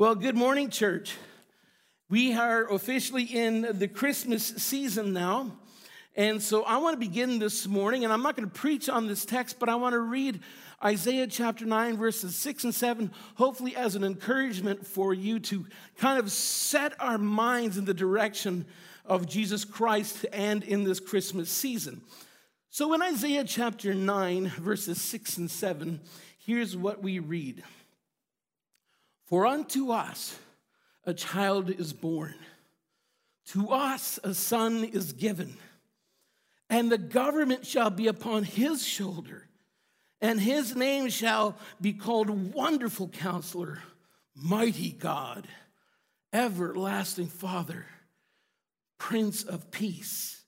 Well, good morning, church. We are officially in the Christmas season now. And so I want to begin this morning, and I'm not going to preach on this text, but I want to read Isaiah chapter 9, verses 6 and 7, hopefully as an encouragement for you to kind of set our minds in the direction of Jesus Christ and in this Christmas season. So in Isaiah chapter 9, verses 6 and 7, here's what we read. For unto us a child is born, to us a son is given, and the government shall be upon his shoulder, and his name shall be called Wonderful Counselor, Mighty God, Everlasting Father, Prince of Peace.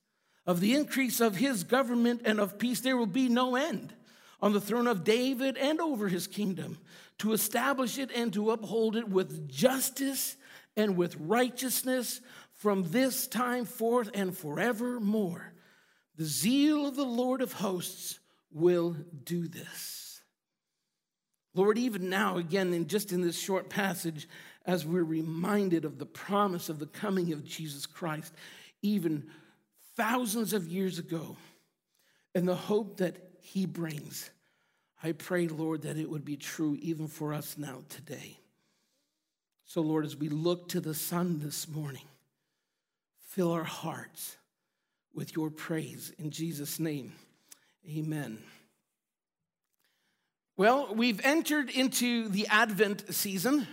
Of the increase of his government and of peace, there will be no end on the throne of David and over his kingdom to establish it and to uphold it with justice and with righteousness from this time forth and forevermore. The zeal of the Lord of hosts will do this. Lord, even now, again, in just in this short passage, as we're reminded of the promise of the coming of Jesus Christ, even thousands of years ago, and the hope that he brings. I pray, Lord, that it would be true even for us now today. So, Lord, as we look to the Son this morning, fill our hearts with your praise. In Jesus' name, amen. Well, we've entered into the Advent season.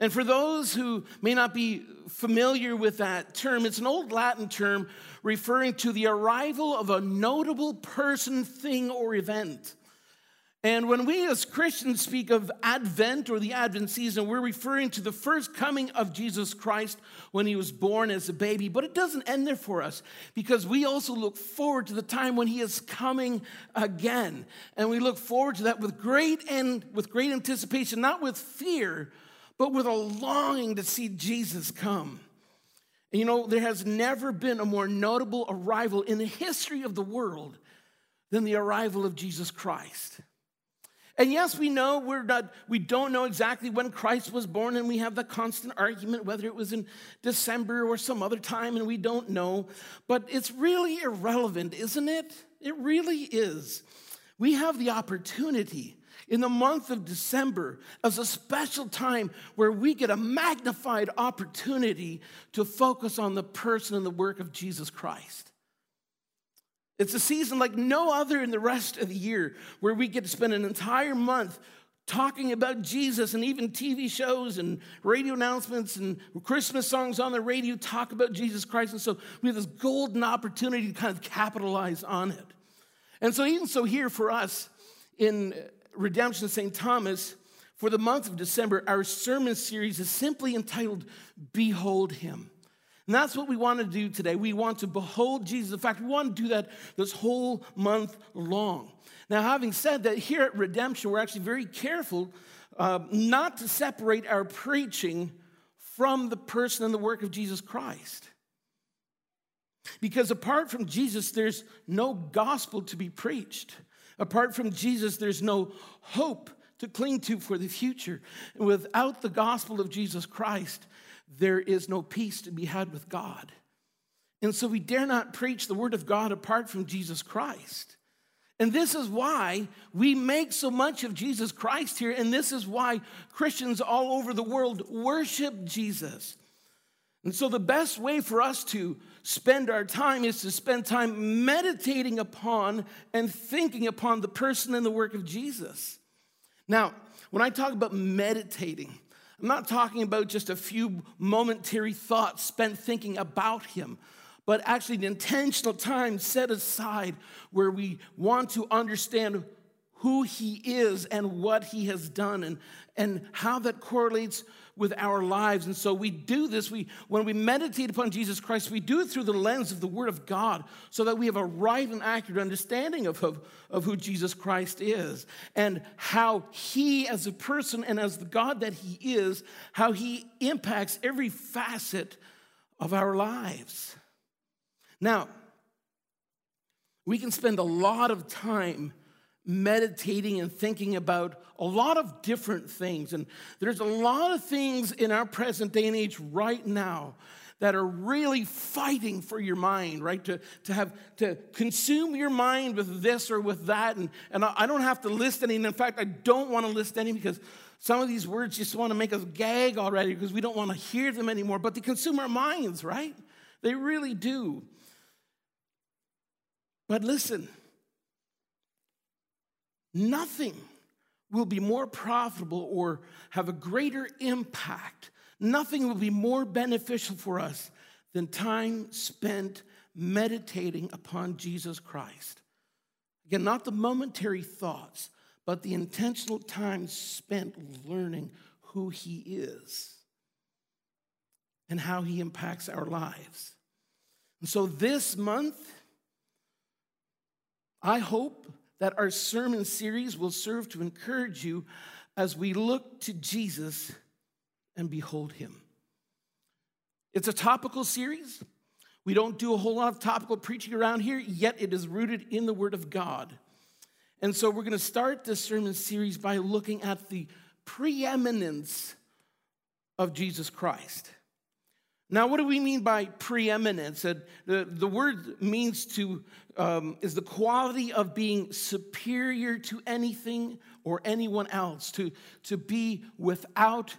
And for those who may not be familiar with that term, it's an old Latin term referring to the arrival of a notable person, thing, or event. And when we as Christians speak of Advent or the Advent season, we're referring to the first coming of Jesus Christ when he was born as a baby. But it doesn't end there for us because we also look forward to the time when he is coming again. And we look forward to that with great and with great anticipation, not with fear, but with a longing to see Jesus come. And you know, there has never been a more notable arrival in the history of the world than the arrival of Jesus Christ. And yes, we know we're not, we don't know exactly when Christ was born, and we have the constant argument whether it was in December or some other time, and we don't know. But it's really irrelevant, isn't it? It really is. We have the opportunity in the month of December as a special time where we get a magnified opportunity to focus on the person and the work of Jesus Christ. It's a season like no other in the rest of the year where we get to spend an entire month talking about Jesus and even TV shows and radio announcements and Christmas songs on the radio talk about Jesus Christ. And so we have this golden opportunity to kind of capitalize on it. And so, even so, here for us in Redemption St. Thomas, for the month of December, our sermon series is simply entitled Behold Him. And that's what we want to do today. We want to behold Jesus. In fact, we want to do that this whole month long. Now, having said that, here at Redemption, we're actually very careful uh, not to separate our preaching from the person and the work of Jesus Christ. Because apart from Jesus, there's no gospel to be preached. Apart from Jesus, there's no hope to cling to for the future. And without the gospel of Jesus Christ, there is no peace to be had with God. And so we dare not preach the word of God apart from Jesus Christ. And this is why we make so much of Jesus Christ here. And this is why Christians all over the world worship Jesus. And so the best way for us to spend our time is to spend time meditating upon and thinking upon the person and the work of Jesus. Now, when I talk about meditating, I'm not talking about just a few momentary thoughts spent thinking about him, but actually an intentional time set aside where we want to understand who he is and what he has done and, and how that correlates with our lives. And so we do this, we, when we meditate upon Jesus Christ, we do it through the lens of the Word of God so that we have a right and accurate understanding of, of, of who Jesus Christ is and how He, as a person and as the God that He is, how He impacts every facet of our lives. Now, we can spend a lot of time meditating and thinking about a lot of different things. And there's a lot of things in our present day and age right now that are really fighting for your mind, right? To, to have to consume your mind with this or with that. And, and I don't have to list any. And in fact, I don't want to list any because some of these words just want to make us gag already because we don't want to hear them anymore. But they consume our minds, right? They really do. But listen, nothing will be more profitable or have a greater impact. Nothing will be more beneficial for us than time spent meditating upon Jesus Christ. Again, not the momentary thoughts, but the intentional time spent learning who He is and how He impacts our lives. And so this month, I hope that our sermon series will serve to encourage you as we look to Jesus and behold him. It's a topical series. We don't do a whole lot of topical preaching around here, yet it is rooted in the Word of God. And so we're going to start this sermon series by looking at the preeminence of Jesus Christ. Now, what do we mean by preeminence? The, the word means to, um, is the quality of being superior to anything or anyone else, to, to be without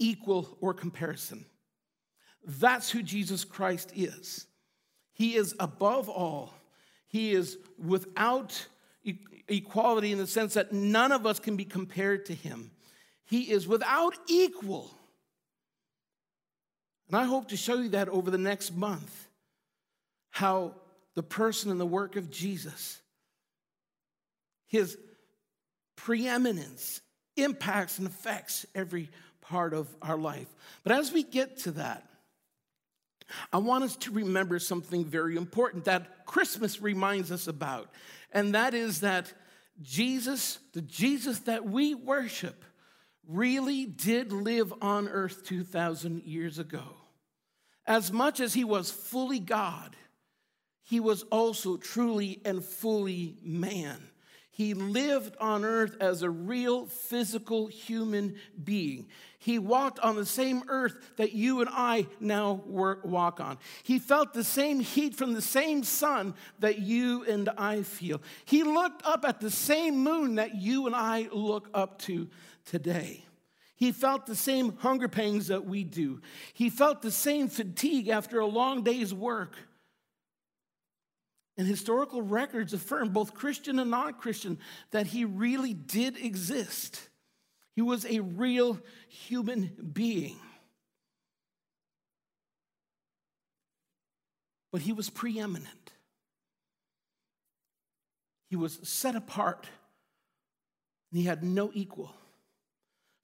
equal or comparison. That's who Jesus Christ is. He is above all, He is without equality in the sense that none of us can be compared to Him. He is without equal and I hope to show you that over the next month, how the person and the work of Jesus, his preeminence, impacts and affects every part of our life. But as we get to that, I want us to remember something very important that Christmas reminds us about, and that is that Jesus, the Jesus that we worship, really did live on earth 2,000 years ago. As much as he was fully God, he was also truly and fully man. He lived on earth as a real physical human being. He walked on the same earth that you and I now walk on. He felt the same heat from the same sun that you and I feel. He looked up at the same moon that you and I look up to today. He felt the same hunger pangs that we do. He felt the same fatigue after a long day's work. And historical records affirm, both Christian and non Christian, that he really did exist. He was a real human being. But he was preeminent, he was set apart, and he had no equal.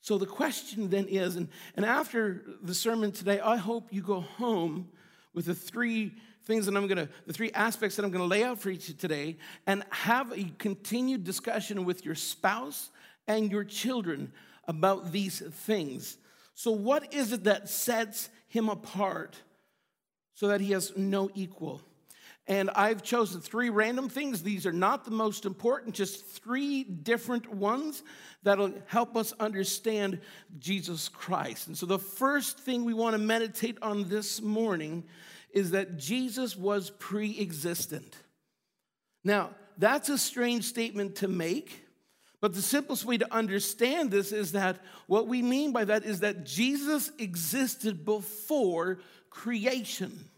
So the question then is, and, and after the sermon today, I hope you go home with the three things that I'm gonna, the three aspects that I'm gonna lay out for you today, and have a continued discussion with your spouse and your children about these things. So, what is it that sets him apart so that he has no equal? And I've chosen three random things. These are not the most important, just three different ones that'll help us understand Jesus Christ. And so the first thing we want to meditate on this morning is that Jesus was pre existent. Now, that's a strange statement to make. But the simplest way to understand this is that what we mean by that is that Jesus existed before creation.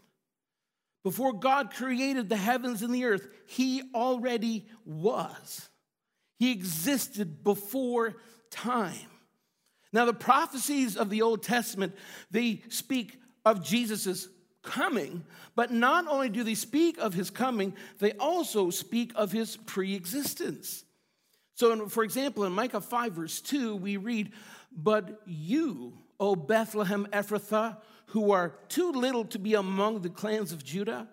Before God created the heavens and the earth, He already was. He existed before time. Now, the prophecies of the Old Testament, they speak of Jesus' coming, but not only do they speak of his coming, they also speak of his pre existence. So, for example, in Micah 5, verse 2, we read, But you, O Bethlehem Ephrathah, who are too little to be among the clans of Judah,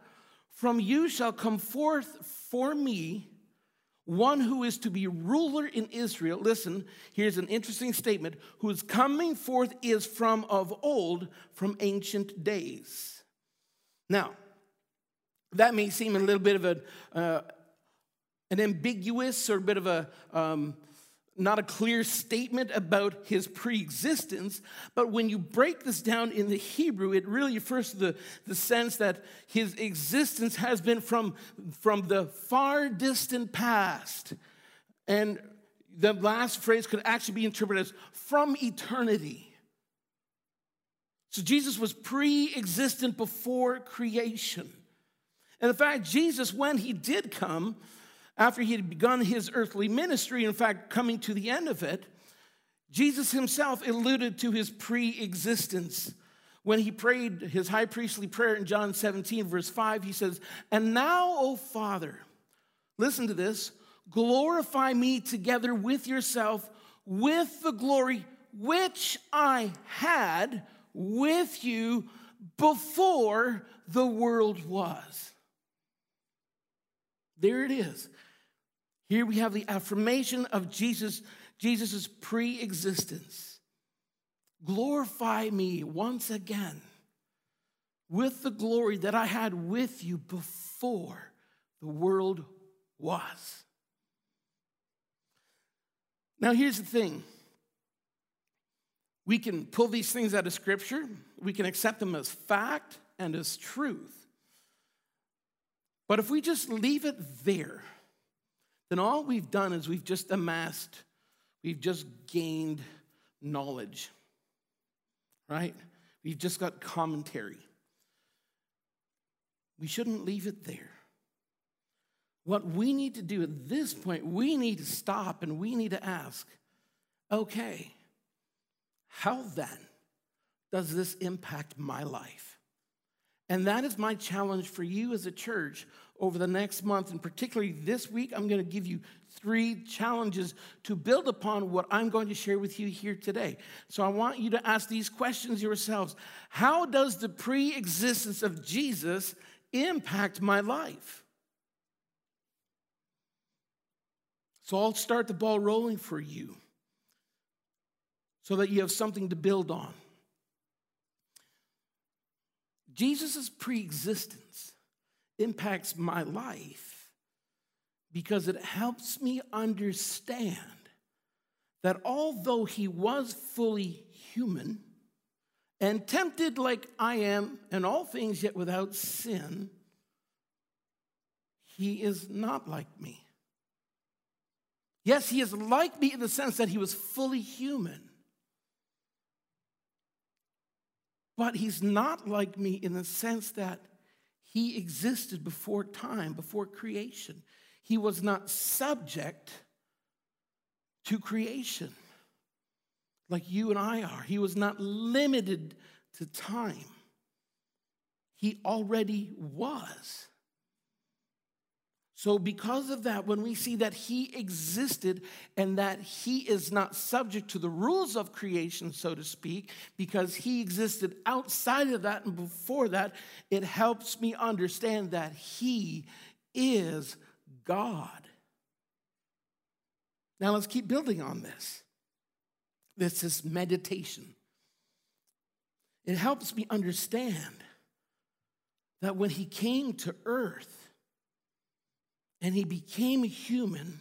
from you shall come forth for me one who is to be ruler in Israel. Listen, here's an interesting statement whose coming forth is from of old, from ancient days. Now, that may seem a little bit of a, uh, an ambiguous or a bit of a um, not a clear statement about his pre-existence but when you break this down in the hebrew it really refers to the, the sense that his existence has been from, from the far distant past. And the last phrase could actually be interpreted as from eternity. So jesus was pre-existent before creation. And in fact jesus when he did come after he had begun his earthly ministry, in fact, coming to the end of it, Jesus himself alluded to his pre existence. When he prayed his high priestly prayer in John 17, verse 5, he says, And now, O Father, listen to this, glorify me together with yourself with the glory which I had with you before the world was. There it is. Here we have the affirmation of Jesus, Jesus' pre-existence. Glorify me once again with the glory that I had with you before the world was. Now, here's the thing we can pull these things out of Scripture, we can accept them as fact and as truth. But if we just leave it there, then all we've done is we've just amassed, we've just gained knowledge, right? We've just got commentary. We shouldn't leave it there. What we need to do at this point, we need to stop and we need to ask okay, how then does this impact my life? And that is my challenge for you as a church over the next month, and particularly this week, I'm going to give you three challenges to build upon what I'm going to share with you here today. So I want you to ask these questions yourselves How does the pre existence of Jesus impact my life? So I'll start the ball rolling for you so that you have something to build on. Jesus' pre existence impacts my life because it helps me understand that although he was fully human and tempted like I am in all things, yet without sin, he is not like me. Yes, he is like me in the sense that he was fully human. But he's not like me in the sense that he existed before time, before creation. He was not subject to creation like you and I are. He was not limited to time. He already was. So, because of that, when we see that He existed and that He is not subject to the rules of creation, so to speak, because He existed outside of that and before that, it helps me understand that He is God. Now, let's keep building on this. This is meditation. It helps me understand that when He came to earth, and he became human,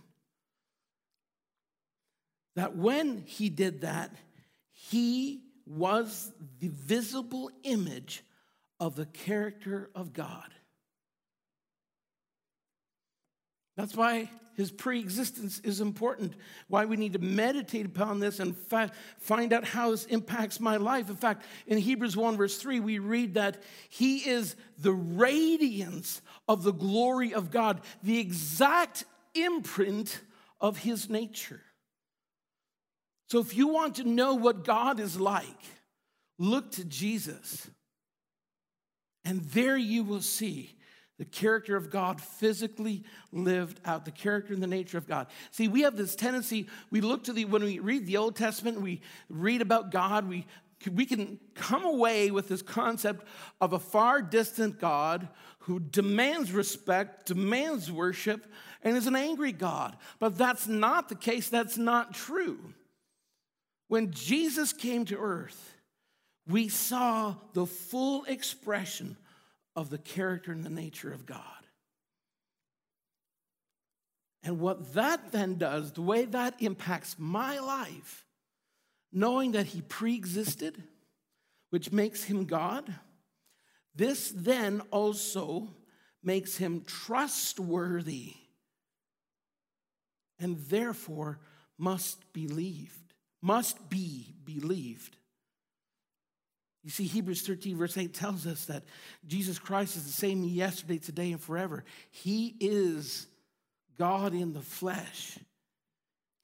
that when he did that, he was the visible image of the character of God. That's why his pre existence is important, why we need to meditate upon this and find out how this impacts my life. In fact, in Hebrews 1, verse 3, we read that he is the radiance of the glory of God, the exact imprint of his nature. So if you want to know what God is like, look to Jesus. And there you will see the character of God physically lived out, the character and the nature of God. See, we have this tendency, we look to the, when we read the Old Testament, we read about God, we, we can come away with this concept of a far distant God who demands respect, demands worship, and is an angry God. But that's not the case, that's not true. When Jesus came to earth, we saw the full expression of the character and the nature of God. And what that then does, the way that impacts my life, knowing that he pre existed, which makes him God, this then also makes him trustworthy and therefore must be believed, must be believed. You see, Hebrews 13, verse 8 tells us that Jesus Christ is the same yesterday, today, and forever. He is God in the flesh.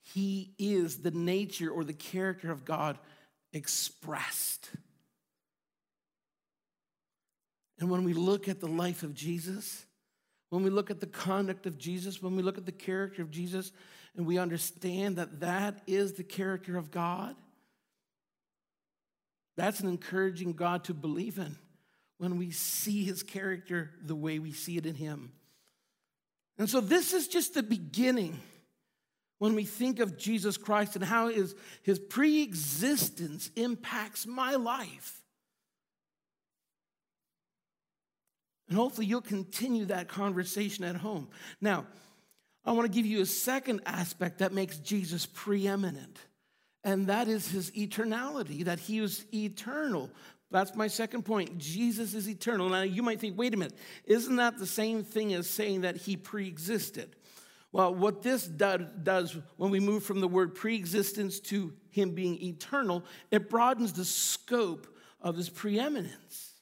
He is the nature or the character of God expressed. And when we look at the life of Jesus, when we look at the conduct of Jesus, when we look at the character of Jesus, and we understand that that is the character of God, that's an encouraging God to believe in when we see his character the way we see it in him. And so, this is just the beginning when we think of Jesus Christ and how his, his pre existence impacts my life. And hopefully, you'll continue that conversation at home. Now, I want to give you a second aspect that makes Jesus preeminent, and that is his eternality, that he is eternal. That's my second point. Jesus is eternal. Now, you might think, wait a minute, isn't that the same thing as saying that he pre existed? Well, what this does when we move from the word pre existence to him being eternal, it broadens the scope of his preeminence.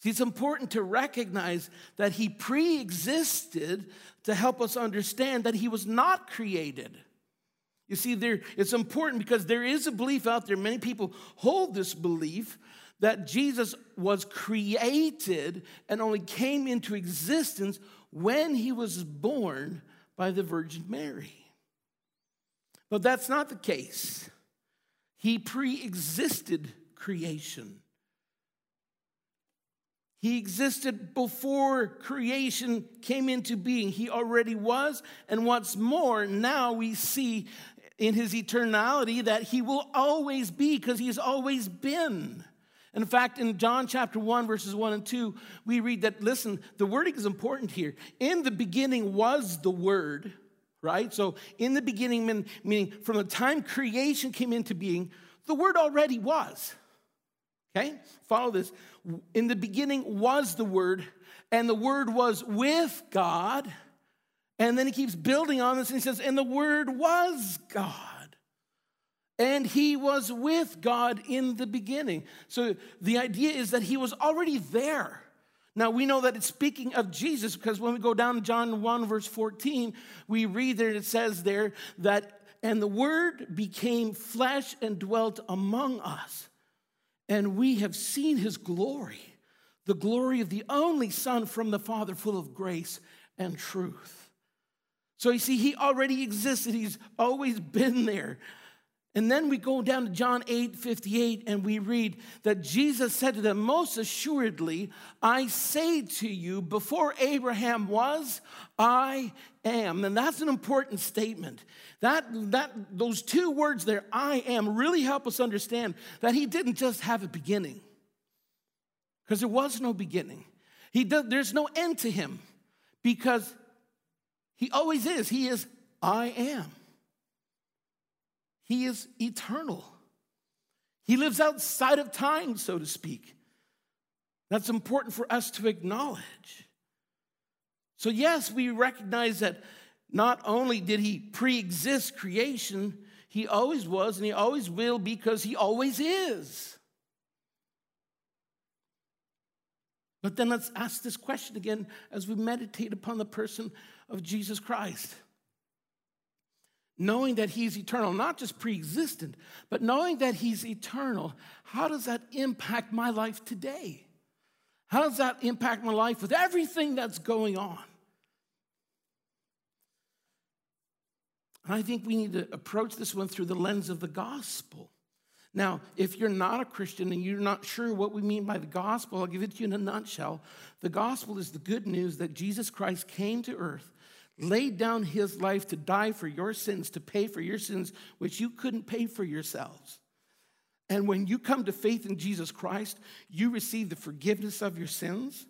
See, it's important to recognize that he pre existed to help us understand that he was not created. You see, there, it's important because there is a belief out there, many people hold this belief that Jesus was created and only came into existence when he was born by the Virgin Mary. But that's not the case. He pre existed creation. He existed before creation came into being. He already was. And what's more, now we see in his eternality that he will always be because he's always been. In fact, in John chapter 1, verses 1 and 2, we read that, listen, the wording is important here. In the beginning was the Word, right? So, in the beginning, meaning from the time creation came into being, the Word already was. Okay? Follow this. In the beginning was the Word, and the Word was with God. And then he keeps building on this and he says, and the Word was God. And he was with God in the beginning. So the idea is that he was already there. Now we know that it's speaking of Jesus because when we go down to John 1, verse 14, we read there, it says there that, and the Word became flesh and dwelt among us and we have seen his glory, the glory of the only Son from the Father, full of grace and truth. So you see, he already existed, he's always been there. And then we go down to John 8 58, and we read that Jesus said to them, Most assuredly, I say to you, before Abraham was, I am. And that's an important statement. That, that, those two words there, I am, really help us understand that he didn't just have a beginning, because there was no beginning. He does, there's no end to him, because he always is. He is, I am. He is eternal. He lives outside of time, so to speak. That's important for us to acknowledge. So, yes, we recognize that not only did he pre exist creation, he always was and he always will because he always is. But then let's ask this question again as we meditate upon the person of Jesus Christ knowing that he's eternal, not just pre existent, but knowing that he's eternal, how does that impact my life today? How does that impact my life with everything that's going on? And I think we need to approach this one through the lens of the gospel. Now, if you're not a Christian and you're not sure what we mean by the gospel, I'll give it to you in a nutshell. The gospel is the good news that Jesus Christ came to earth laid down his life to die for your sins, to pay for your sins, which you couldn't pay for yourselves. And when you come to faith in Jesus Christ, you receive the forgiveness of your sins.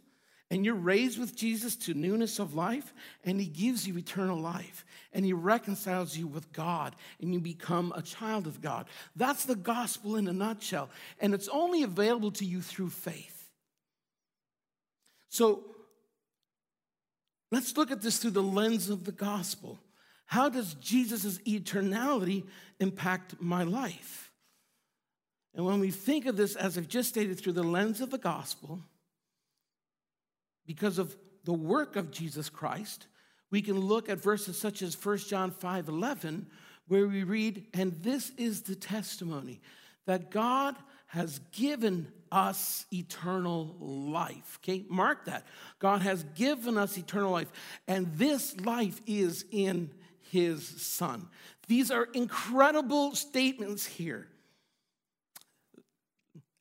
and you're raised with Jesus to newness of life, and He gives you eternal life, and He reconciles you with God, and you become a child of God. That's the gospel in a nutshell, and it's only available to you through faith. So let's look at this through the lens of the gospel. How does Jesus' eternality impact my life? And when we think of this, as I've just stated, through the lens of the gospel, because of the work of Jesus Christ, we can look at verses such as 1 John 5 11, where we read, And this is the testimony that God has given us eternal life. Okay, mark that. God has given us eternal life, and this life is in his Son. These are incredible statements here.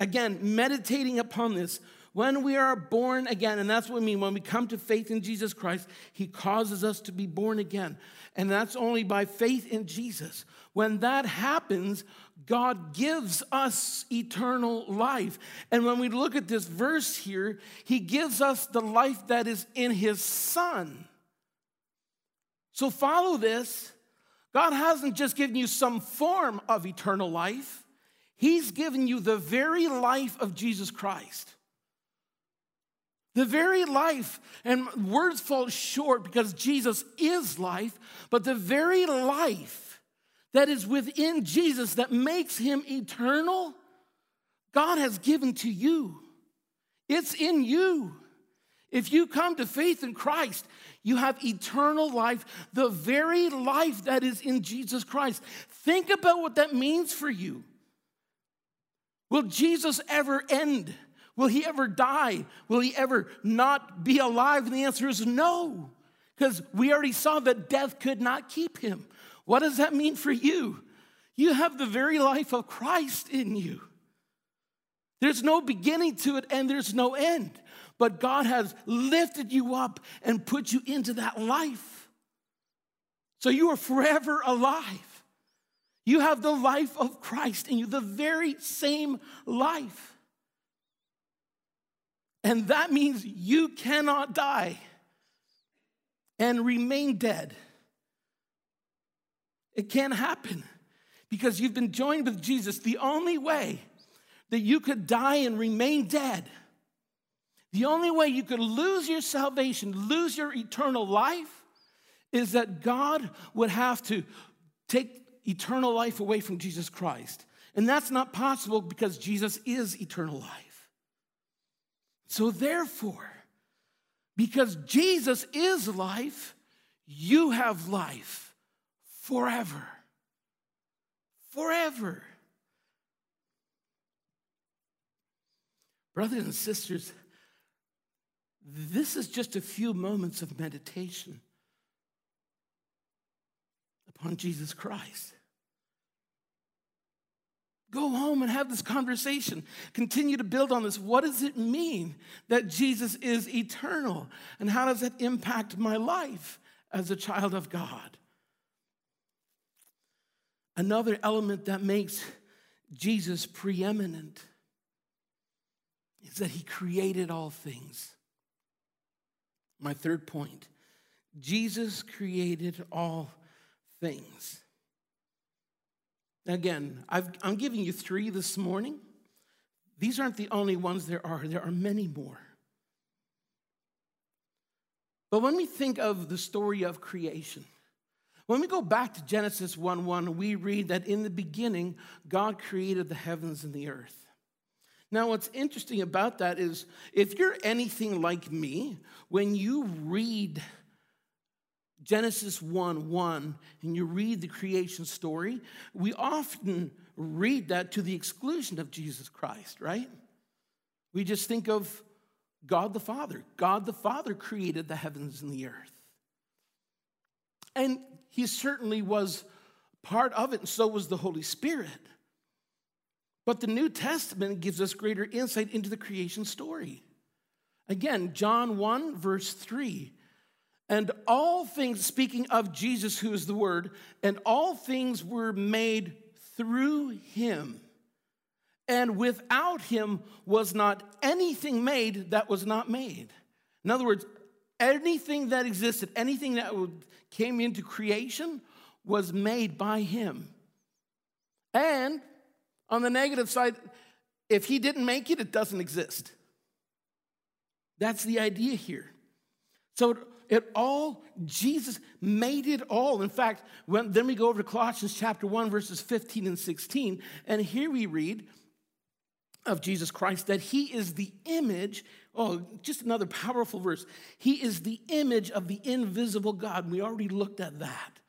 Again, meditating upon this, when we are born again, and that's what I mean, when we come to faith in Jesus Christ, He causes us to be born again. And that's only by faith in Jesus. When that happens, God gives us eternal life. And when we look at this verse here, He gives us the life that is in His Son. So follow this. God hasn't just given you some form of eternal life. He's given you the very life of Jesus Christ. The very life, and words fall short because Jesus is life, but the very life that is within Jesus that makes him eternal, God has given to you. It's in you. If you come to faith in Christ, you have eternal life, the very life that is in Jesus Christ. Think about what that means for you. Will Jesus ever end? Will he ever die? Will he ever not be alive? And the answer is no, because we already saw that death could not keep him. What does that mean for you? You have the very life of Christ in you. There's no beginning to it and there's no end. But God has lifted you up and put you into that life. So you are forever alive. You have the life of Christ in you, the very same life. And that means you cannot die and remain dead. It can't happen because you've been joined with Jesus. The only way that you could die and remain dead, the only way you could lose your salvation, lose your eternal life, is that God would have to take eternal life away from Jesus Christ. And that's not possible because Jesus is eternal life. So, therefore, because Jesus is life, you have life forever. Forever. Brothers and sisters, this is just a few moments of meditation upon Jesus Christ. Go home and have this conversation. Continue to build on this. What does it mean that Jesus is eternal? And how does that impact my life as a child of God? Another element that makes Jesus preeminent is that he created all things. My third point Jesus created all things. Again, i am giving you three this morning. These aren't the only ones there are, there are many more. But when we think of the story of creation, when we go back to Genesis 1 1, we read that in the beginning, God created the heavens and the earth. Now, what's interesting about that is if you're anything like me, when you read Genesis 1 1, and you read the creation story, we often read that to the exclusion of Jesus Christ, right? We just think of God the Father. God the Father created the heavens and the earth. And he certainly was part of it, and so was the Holy Spirit. But the New Testament gives us greater insight into the creation story. Again, John 1, verse 3 and all things, speaking of Jesus, who is the Word, and all things were made through him. And without him was not anything made that was not made. In other words, anything that existed, anything that came into creation was made by him. And on the negative side, if he didn't make it, it doesn't exist. That's the idea here. So it all, Jesus made it all. In fact, when, then we go over to Colossians chapter 1, verses 15 and 16, and here we read of Jesus Christ that he is the image. Oh, just another powerful verse. He is the image of the invisible God. We already looked at that.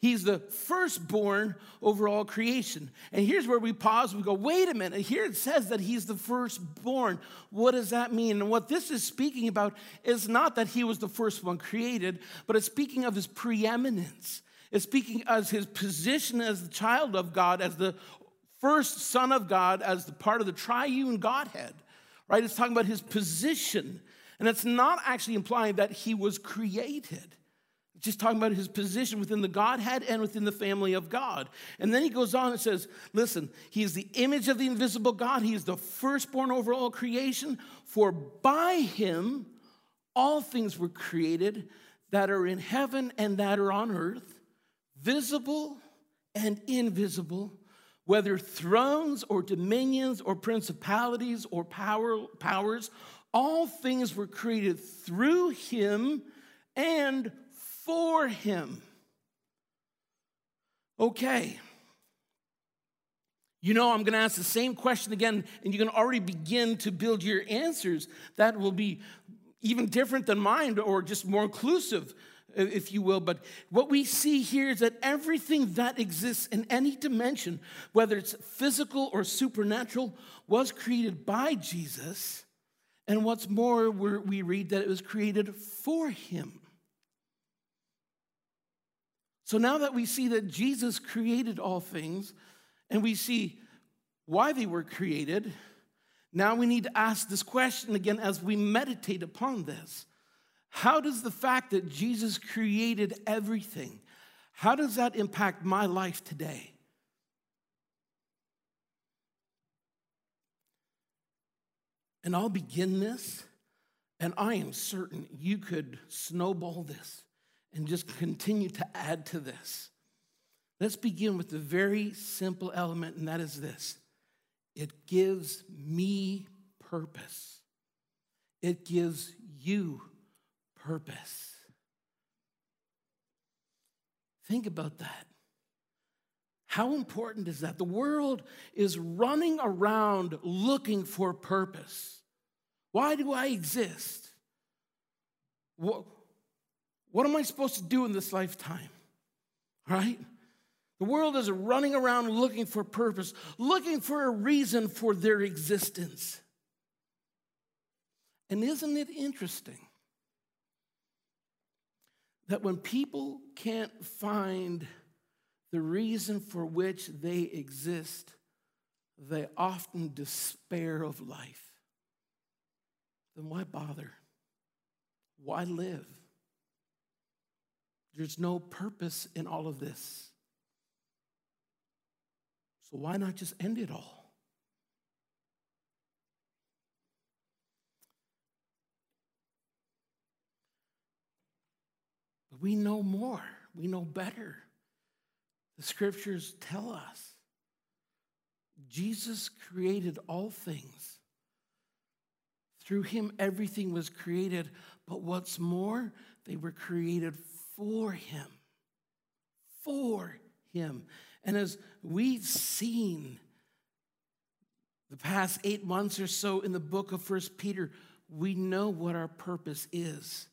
He's the firstborn over all creation. And here's where we pause. We go, wait a minute. Here it says that he's the firstborn. What does that mean? And what this is speaking about is not that he was the first one created, but it's speaking of his preeminence. It's speaking as his position as the child of God, as the first son of God, as the part of the triune Godhead, right? It's talking about his position. And it's not actually implying that he was created just talking about his position within the Godhead and within the family of God. And then he goes on and says, Listen, he is the image of the invisible God. He is the firstborn over all creation. For by him all things were created that are in heaven and that are on earth, visible and invisible, whether thrones or dominions or principalities or power, powers. All things were created through him and for him. Okay. You know, I'm going to ask the same question again, and you can already begin to build your answers. That will be even different than mine or just more inclusive, if you will. But what we see here is that everything that exists in any dimension, whether it's physical or supernatural, was created by Jesus. And what's more, we read that it was created for him. So now that we see that Jesus created all things and we see why they were created, now we need to ask this question again as we meditate upon this. How does the fact that Jesus created everything, how does that impact my life today? And I'll begin this, and I am certain you could snowball this and just continue to add to this. Let's begin with the very simple element, and that is this it gives me purpose, it gives you purpose. Think about that. How important is that? The world is running around looking for purpose. Why do I exist? What, what am I supposed to do in this lifetime? Right? The world is running around looking for purpose, looking for a reason for their existence. And isn't it interesting that when people can't find the reason for which they exist, they often despair of life? Then why bother? Why live? There's no purpose in all of this. So why not just end it all? But we know more, we know better. The scriptures tell us Jesus created all things. Through him, everything was created. But what's more, they were created for him. For him. And as we've seen the past eight months or so in the book of First Peter, we know what our purpose is.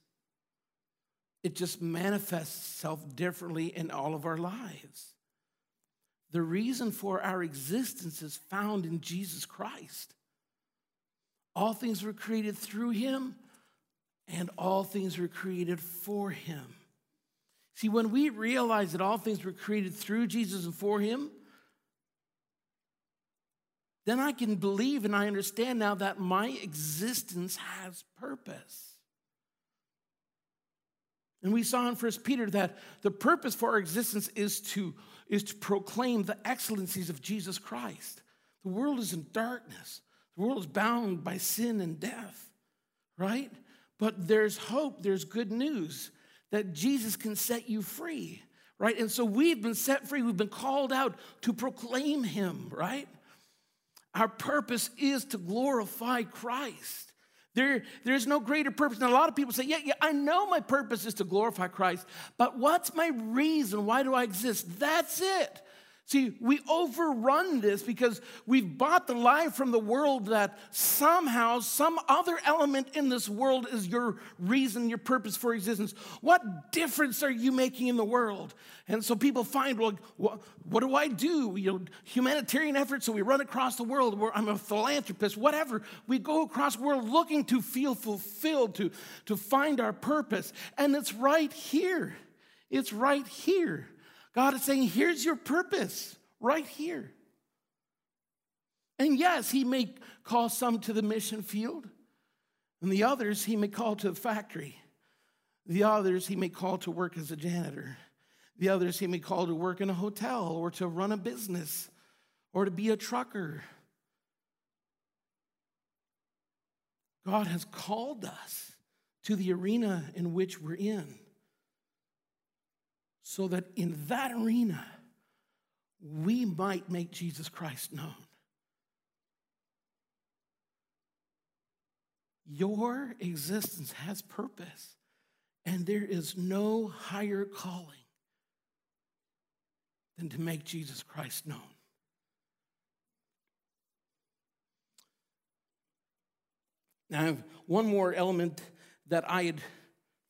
It just manifests itself differently in all of our lives. The reason for our existence is found in Jesus Christ. All things were created through him, and all things were created for him. See, when we realize that all things were created through Jesus and for him, then I can believe and I understand now that my existence has purpose. And we saw in First Peter that the purpose for our existence is to, is to proclaim the excellencies of Jesus Christ. The world is in darkness. The world is bound by sin and death, right? but there's hope, there's good news that Jesus can set you free, right? And so we've been set free, we've been called out to proclaim him, right? Our purpose is to glorify Christ. There, there's no greater purpose. And a lot of people say, yeah, yeah, I know my purpose is to glorify Christ, but what's my reason? Why do I exist? That's it. See, we overrun this because we've bought the lie from the world that somehow some other element in this world is your reason, your purpose for existence. What difference are you making in the world? And so people find, well, what, what do I do? You know, humanitarian efforts, so we run across the world. Where I'm a philanthropist, whatever. We go across the world looking to feel fulfilled, to, to find our purpose. And it's right here. It's right here. God is saying, here's your purpose right here. And yes, He may call some to the mission field, and the others He may call to the factory. The others He may call to work as a janitor. The others He may call to work in a hotel or to run a business or to be a trucker. God has called us to the arena in which we're in so that in that arena, we might make Jesus Christ known. Your existence has purpose, and there is no higher calling than to make Jesus Christ known. Now, I have one more element that I had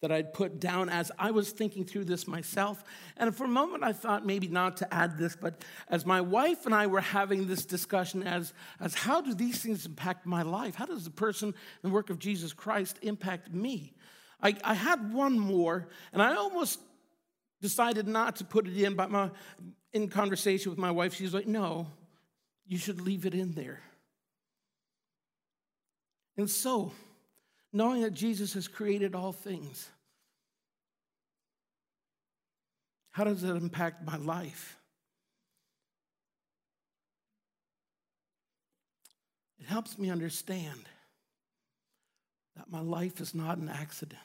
that I'd put down as I was thinking through this myself. And for a moment, I thought maybe not to add this, but as my wife and I were having this discussion as, as how do these things impact my life? How does the person and work of Jesus Christ impact me? I, I had one more, and I almost decided not to put it in, but my, in conversation with my wife, she's like, no, you should leave it in there. And so, knowing that Jesus has created all things. How does that impact my life? It helps me understand that my life is not an accident.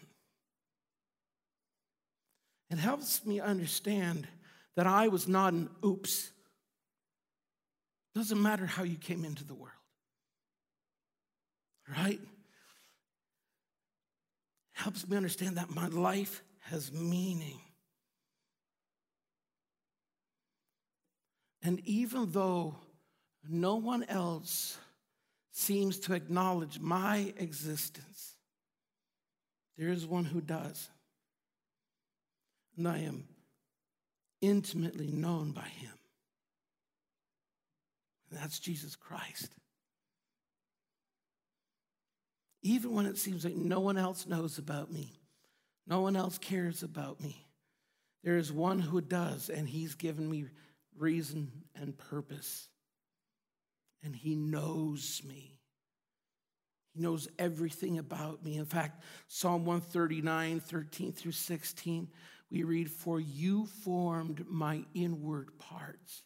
It helps me understand that I was not an oops. Doesn't matter how you came into the world. Right? Helps me understand that my life has meaning. And even though no one else seems to acknowledge my existence, there is one who does. And I am intimately known by him. And that's Jesus Christ. Even when it seems like no one else knows about me, no one else cares about me, there is one who does, and he's given me reason and purpose. And he knows me. He knows everything about me. In fact, Psalm 139, 13 through 16, we read, For you formed my inward parts.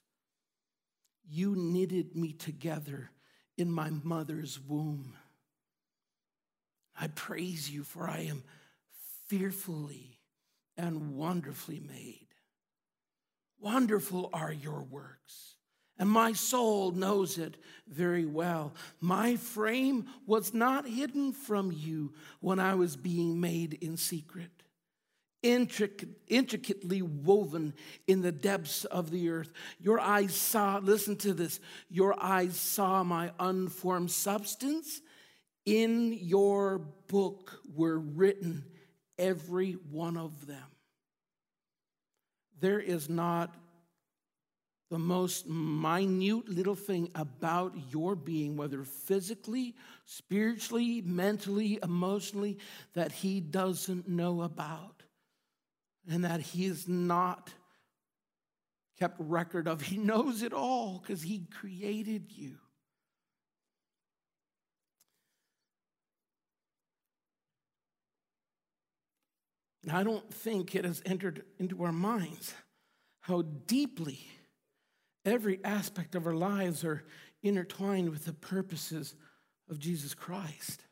You knitted me together in my mother's womb. I praise you, for I am fearfully and wonderfully made. Wonderful are your works, and my soul knows it very well. My frame was not hidden from you when I was being made in secret. Intricate, intricately woven in the depths of the earth. Your eyes saw, listen to this, your eyes saw my unformed substance in your book were written, every one of them. There is not the most minute little thing about your being, whether physically, spiritually, mentally, emotionally, that he doesn't know about and that he is not kept record of. He knows it all because he created you. I don't think it has entered into our minds how deeply every aspect of our lives are intertwined with the purposes of Jesus Christ.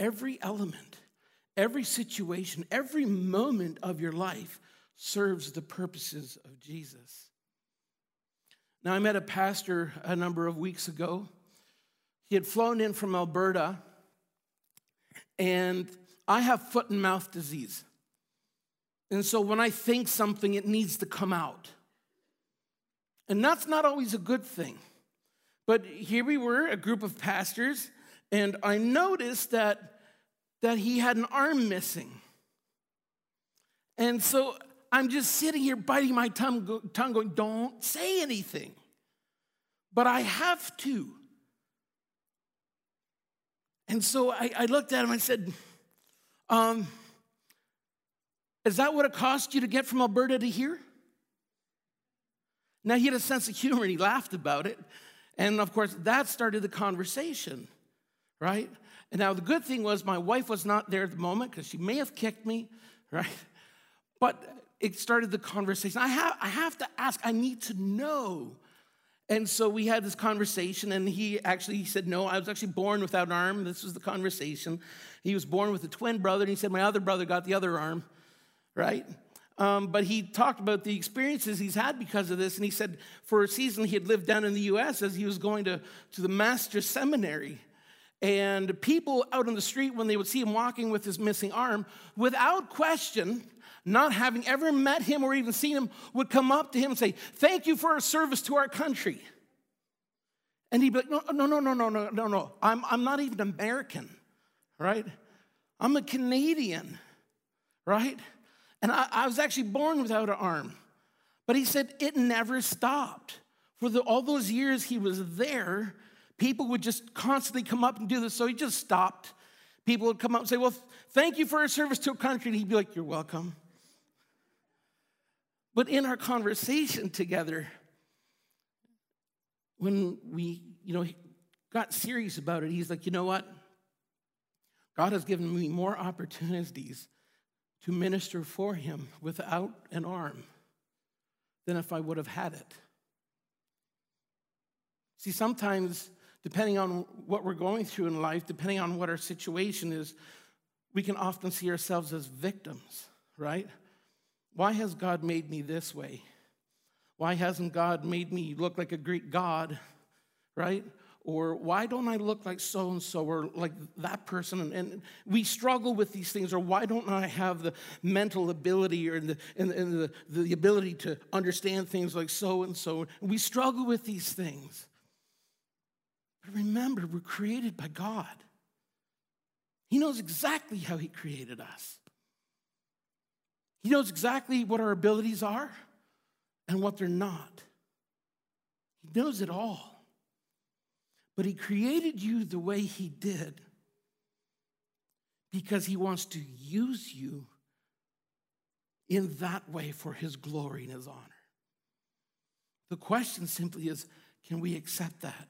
every element, every situation, every moment of your life serves the purposes of Jesus. Now, I met a pastor a number of weeks ago. He had flown in from Alberta, and I have foot and mouth disease. And so when I think something, it needs to come out. And that's not always a good thing. But here we were, a group of pastors, and I noticed that, that he had an arm missing. And so I'm just sitting here biting my tongue, going, don't say anything. But I have to. And so I, I looked at him, I said, um, Is that what it cost you to get from Alberta to here? Now he had a sense of humor and he laughed about it. And of course, that started the conversation, right? And now the good thing was my wife was not there at the moment because she may have kicked me, right? But it started the conversation. I have, I have to ask, I need to know. And so we had this conversation, and he actually he said, No, I was actually born without an arm. This was the conversation. He was born with a twin brother, and he said, My other brother got the other arm, right? Um, but he talked about the experiences he's had because of this, and he said for a season he had lived down in the US as he was going to, to the master's seminary. And people out on the street, when they would see him walking with his missing arm, without question, not having ever met him or even seen him, would come up to him and say, Thank you for our service to our country. And he'd be like, No, no, no, no, no, no, no, no. I'm, I'm not even American, right? I'm a Canadian, right? And I, I was actually born without an arm. But he said it never stopped. For the, all those years he was there, people would just constantly come up and do this. So he just stopped. People would come up and say, Well, thank you for your service to a country. And he'd be like, You're welcome. But in our conversation together, when we, you know, got serious about it, he's like, you know what? God has given me more opportunities to minister for him without an arm than if I would have had it. See, sometimes, depending on what we're going through in life, depending on what our situation is, we can often see ourselves as victims, right? Why has God made me this way? Why hasn't God made me look like a Greek god, right? Or why don't I look like so and so or like that person? And, we struggle with these things. Or why don't I have the mental ability or the, and, and the, the ability to understand things like so and so? We struggle with these things. But remember, we're created by God. He knows exactly how He created us. He knows exactly what our abilities are and what they're not. He knows it all. But He created you the way He did because He wants to use you in that way for His glory and His honor. The question simply is can we accept that?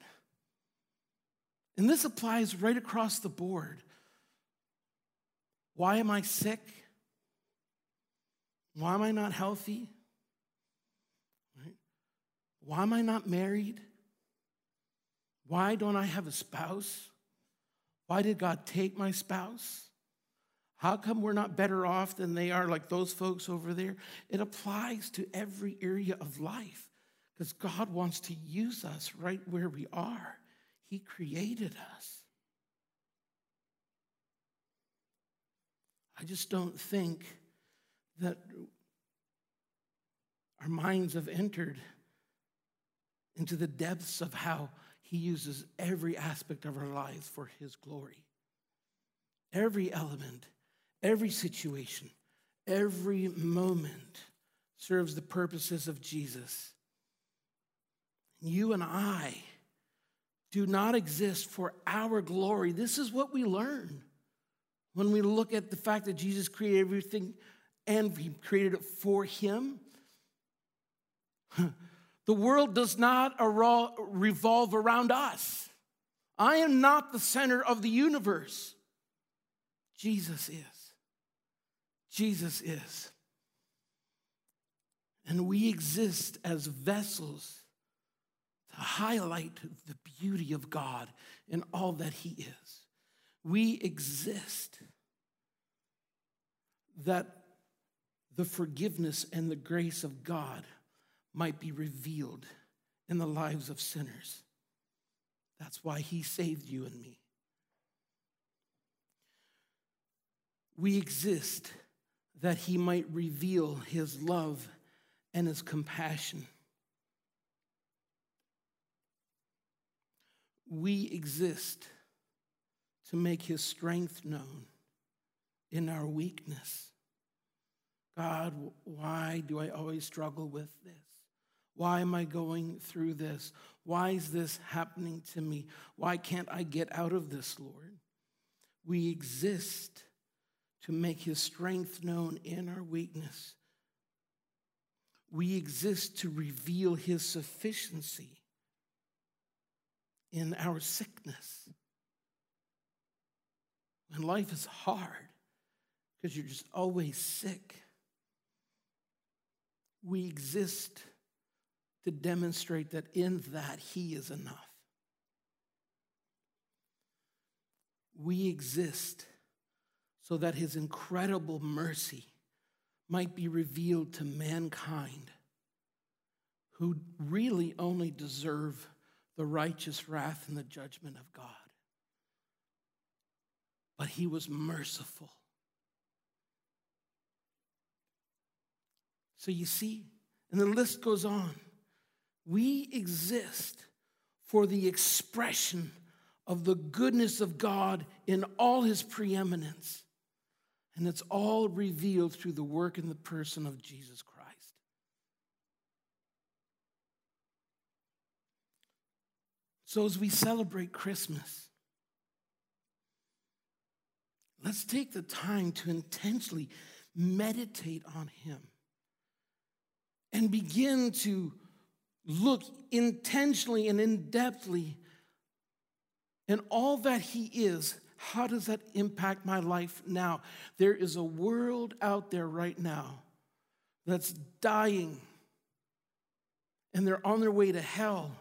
And this applies right across the board. Why am I sick? Why am I not healthy? Right? Why am I not married? Why don't I have a spouse? Why did God take my spouse? How come we're not better off than they are, like those folks over there? It applies to every area of life because God wants to use us right where we are. He created us. I just don't think that our minds have entered into the depths of how He uses every aspect of our lives for His glory. Every element, every situation, every moment serves the purposes of Jesus. You and I do not exist for our glory. This is what we learn when we look at the fact that Jesus created everything and He created it for Him. The world does not revolve around us. I am not the center of the universe. Jesus is. Jesus is. And we exist as vessels to highlight the beauty of God in all that He is. We exist that the forgiveness and the grace of God might be revealed in the lives of sinners. That's why he saved you and me. We exist that he might reveal his love and his compassion. We exist to make his strength known in our weakness. God, why do I always struggle with this? Why am I going through this? Why is this happening to me? Why can't I get out of this, Lord? We exist to make his strength known in our weakness. We exist to reveal his sufficiency in our sickness. When life is hard, because you're just always sick, we exist to demonstrate that in that he is enough. We exist so that his incredible mercy might be revealed to mankind who really only deserve the righteous wrath and the judgment of God. But he was merciful. So you see, and the list goes on. We exist for the expression of the goodness of God in all his preeminence. And it's all revealed through the work and the person of Jesus Christ. So, as we celebrate Christmas, let's take the time to intentionally meditate on Him and begin to look intentionally and in depthly and all that He is how does that impact my life now? There is a world out there right now that's dying, and they're on their way to hell.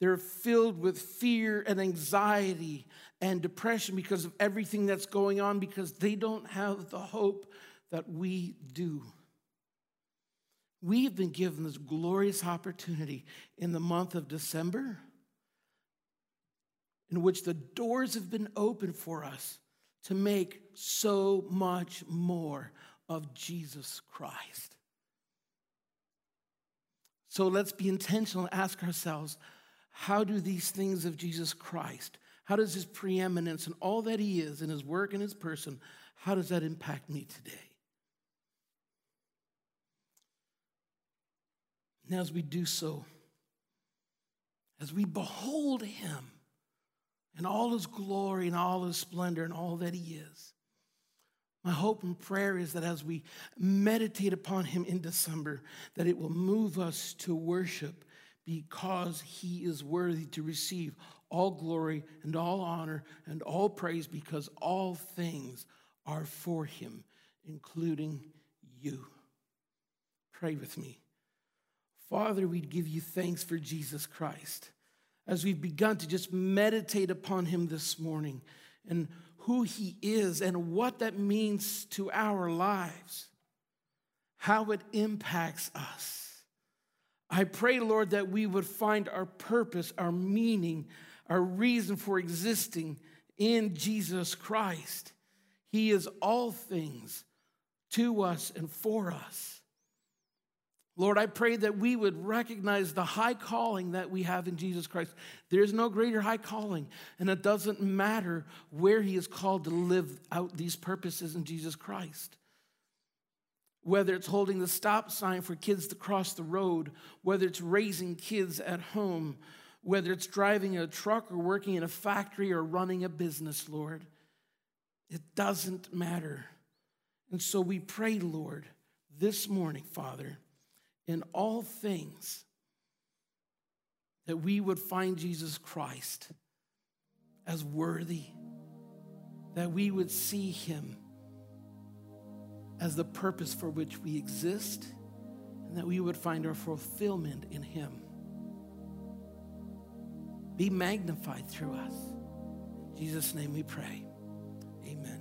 They're filled with fear and anxiety and depression because of everything that's going on, because they don't have the hope that we do. We've been given this glorious opportunity in the month of December in which the doors have been opened for us to make so much more of Jesus Christ. So let's be intentional and ask ourselves how do these things of Jesus Christ, how does his preeminence and all that he is in his work and his person, how does that impact me today? Now, as we do so, as we behold him, and all his glory and all his splendor and all that he is. My hope and prayer is that as we meditate upon him in December, that it will move us to worship because he is worthy to receive all glory and all honor and all praise because all things are for him, including you. Pray with me. Father, we give you thanks for Jesus Christ as we've begun to just meditate upon him this morning and who he is and what that means to our lives, how it impacts us. I pray, Lord, that we would find our purpose, our meaning, our reason for existing in Jesus Christ. He is all things to us and for us. Lord, I pray that we would recognize the high calling that we have in Jesus Christ. There's no greater high calling, and it doesn't matter where He is called to live out these purposes in Jesus Christ. Whether it's holding the stop sign for kids to cross the road, whether it's raising kids at home, whether it's driving a truck or working in a factory or running a business, Lord, it doesn't matter. And so we pray, Lord, this morning, Father in all things that we would find Jesus Christ as worthy, that we would see him as the purpose for which we exist, and that we would find our fulfillment in him. Be magnified through us. In Jesus' name we pray. Amen.